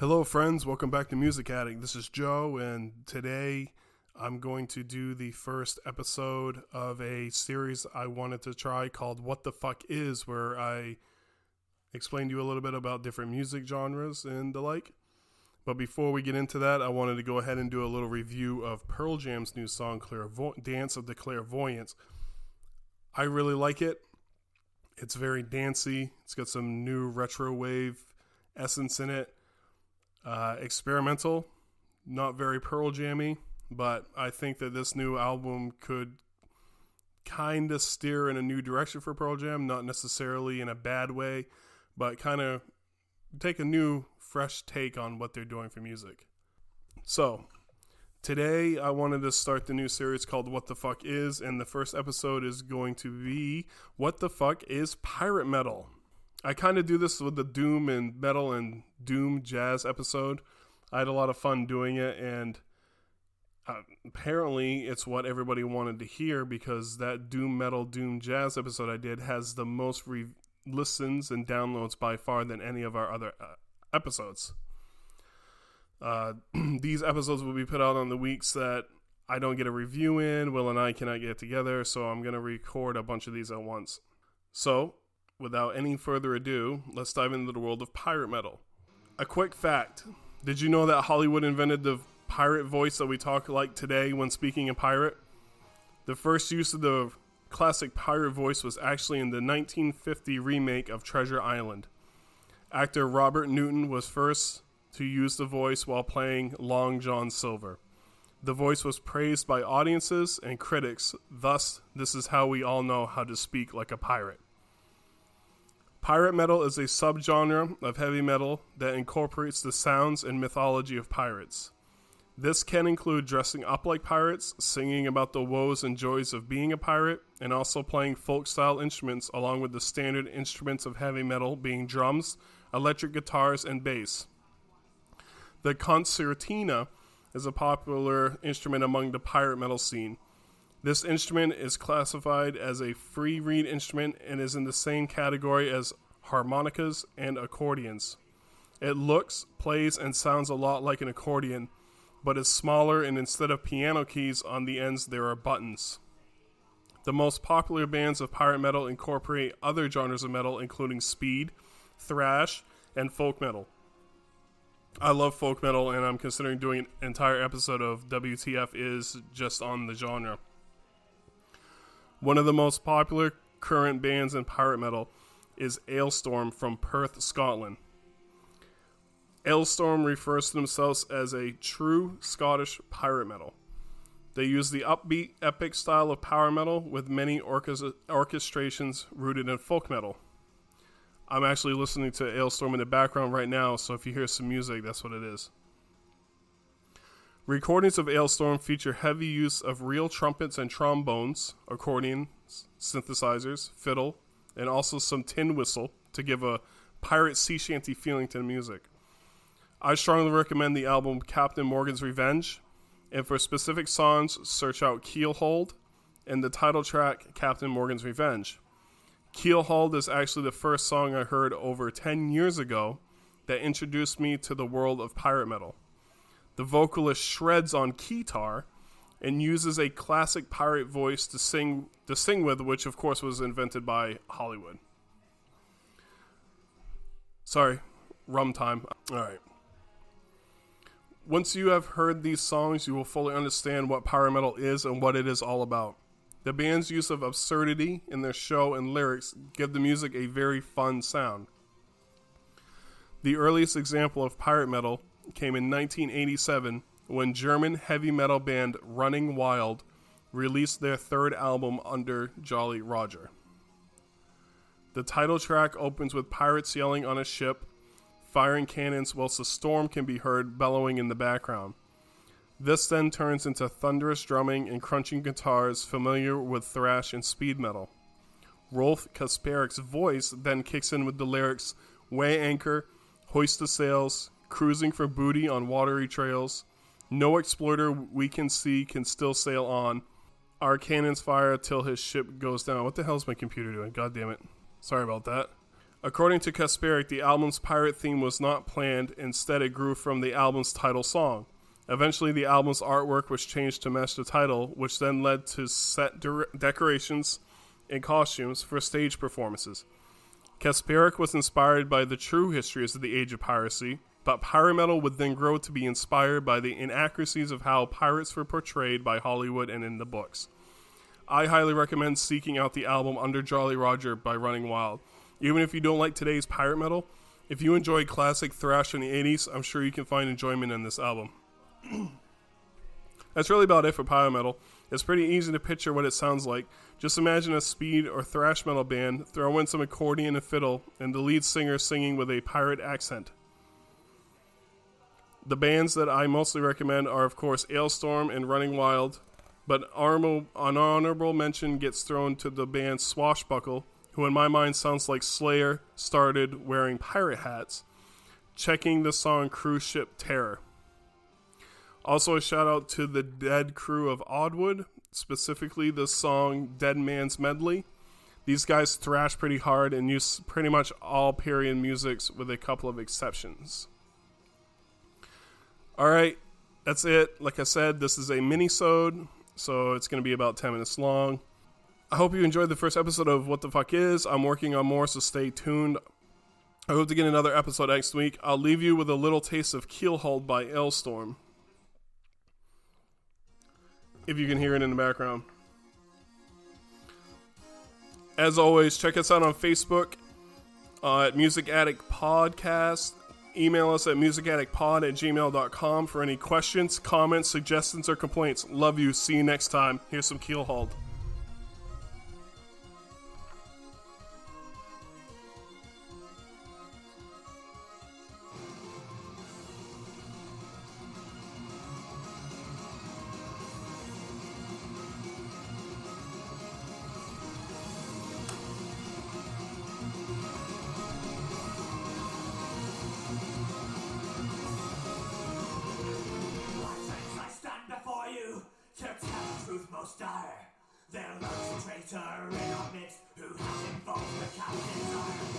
Hello, friends. Welcome back to Music Addict. This is Joe, and today I'm going to do the first episode of a series I wanted to try called What the Fuck Is, where I explain to you a little bit about different music genres and the like. But before we get into that, I wanted to go ahead and do a little review of Pearl Jam's new song, Clairvo- Dance of the Clairvoyants. I really like it. It's very dancey, it's got some new retro wave essence in it. Uh, experimental, not very Pearl Jammy, but I think that this new album could kind of steer in a new direction for Pearl Jam, not necessarily in a bad way, but kind of take a new, fresh take on what they're doing for music. So, today I wanted to start the new series called What the Fuck Is, and the first episode is going to be What the Fuck is Pirate Metal? I kind of do this with the Doom and Metal and Doom Jazz episode. I had a lot of fun doing it, and uh, apparently it's what everybody wanted to hear because that Doom Metal Doom Jazz episode I did has the most re- listens and downloads by far than any of our other uh, episodes. Uh, these episodes will be put out on the weeks that I don't get a review in. Will and I cannot get together, so I'm going to record a bunch of these at once. So, without any further ado, let's dive into the world of pirate metal. A quick fact Did you know that Hollywood invented the pirate voice that we talk like today when speaking in pirate? The first use of the classic pirate voice was actually in the 1950 remake of Treasure Island. Actor Robert Newton was first to use the voice while playing Long John Silver. The voice was praised by audiences and critics, thus, this is how we all know how to speak like a pirate. Pirate metal is a subgenre of heavy metal that incorporates the sounds and mythology of pirates. This can include dressing up like pirates, singing about the woes and joys of being a pirate, and also playing folk style instruments along with the standard instruments of heavy metal being drums, electric guitars, and bass. The concertina is a popular instrument among the pirate metal scene. This instrument is classified as a free reed instrument and is in the same category as harmonicas and accordions. It looks, plays, and sounds a lot like an accordion, but is smaller, and instead of piano keys on the ends, there are buttons. The most popular bands of pirate metal incorporate other genres of metal, including speed, thrash, and folk metal. I love folk metal, and I'm considering doing an entire episode of WTF is just on the genre. One of the most popular current bands in pirate metal is Alestorm from Perth, Scotland. Alestorm refers to themselves as a true Scottish pirate metal. They use the upbeat, epic style of power metal with many orchest- orchestrations rooted in folk metal. I'm actually listening to Alestorm in the background right now, so if you hear some music, that's what it is. Recordings of Alestorm feature heavy use of real trumpets and trombones, accordions, synthesizers, fiddle, and also some tin whistle to give a pirate sea shanty feeling to the music. I strongly recommend the album Captain Morgan's Revenge, and for specific songs, search out Keelhauled and the title track Captain Morgan's Revenge. Keelhauled is actually the first song I heard over 10 years ago that introduced me to the world of pirate metal. The vocalist shreds on keytar and uses a classic pirate voice to sing to sing with, which of course was invented by Hollywood. Sorry, rum time. All right. Once you have heard these songs, you will fully understand what pirate metal is and what it is all about. The band's use of absurdity in their show and lyrics give the music a very fun sound. The earliest example of pirate metal came in 1987 when German heavy metal band Running Wild released their third album under Jolly Roger. The title track opens with pirates yelling on a ship, firing cannons whilst a storm can be heard bellowing in the background. This then turns into thunderous drumming and crunching guitars familiar with thrash and speed metal. Rolf Kasparek's voice then kicks in with the lyrics Weigh anchor, hoist the sails, cruising for booty on watery trails. No exploiter we can see can still sail on. Our cannons fire till his ship goes down. What the hell is my computer doing? God damn it. Sorry about that. According to Kasparek, the album's pirate theme was not planned, instead, it grew from the album's title song. Eventually, the album's artwork was changed to match the title, which then led to set de- decorations and costumes for stage performances. Kasparek was inspired by the true histories of the age of piracy, but pirate metal would then grow to be inspired by the inaccuracies of how pirates were portrayed by Hollywood and in the books. I highly recommend seeking out the album Under Jolly Roger by Running Wild. Even if you don't like today's pirate metal, if you enjoy classic thrash in the 80s, I'm sure you can find enjoyment in this album. That's really about it for pirate metal. It's pretty easy to picture what it sounds like. Just imagine a speed or thrash metal band, throw in some accordion and fiddle, and the lead singer singing with a pirate accent. The bands that I mostly recommend are, of course, Alestorm and Running Wild, but an honorable mention gets thrown to the band Swashbuckle, who in my mind sounds like Slayer started wearing pirate hats, checking the song Cruise Ship Terror. Also, a shout out to the Dread crew of Oddwood, specifically the song Dead Man's Medley. These guys thrash pretty hard and use pretty much all period musics with a couple of exceptions. All right, that's it. Like I said, this is a mini-sode, so it's going to be about 10 minutes long. I hope you enjoyed the first episode of What the Fuck Is. I'm working on more, so stay tuned. I hope to get another episode next week. I'll leave you with a little taste of Keelhauled by Alestorm if you can hear it in the background. As always, check us out on Facebook uh, at Music Addict Podcast. Email us at musicaddictpod at gmail.com for any questions, comments, suggestions, or complaints. Love you. See you next time. Here's some Keelhauled. A in our midst who has invoked the captain's no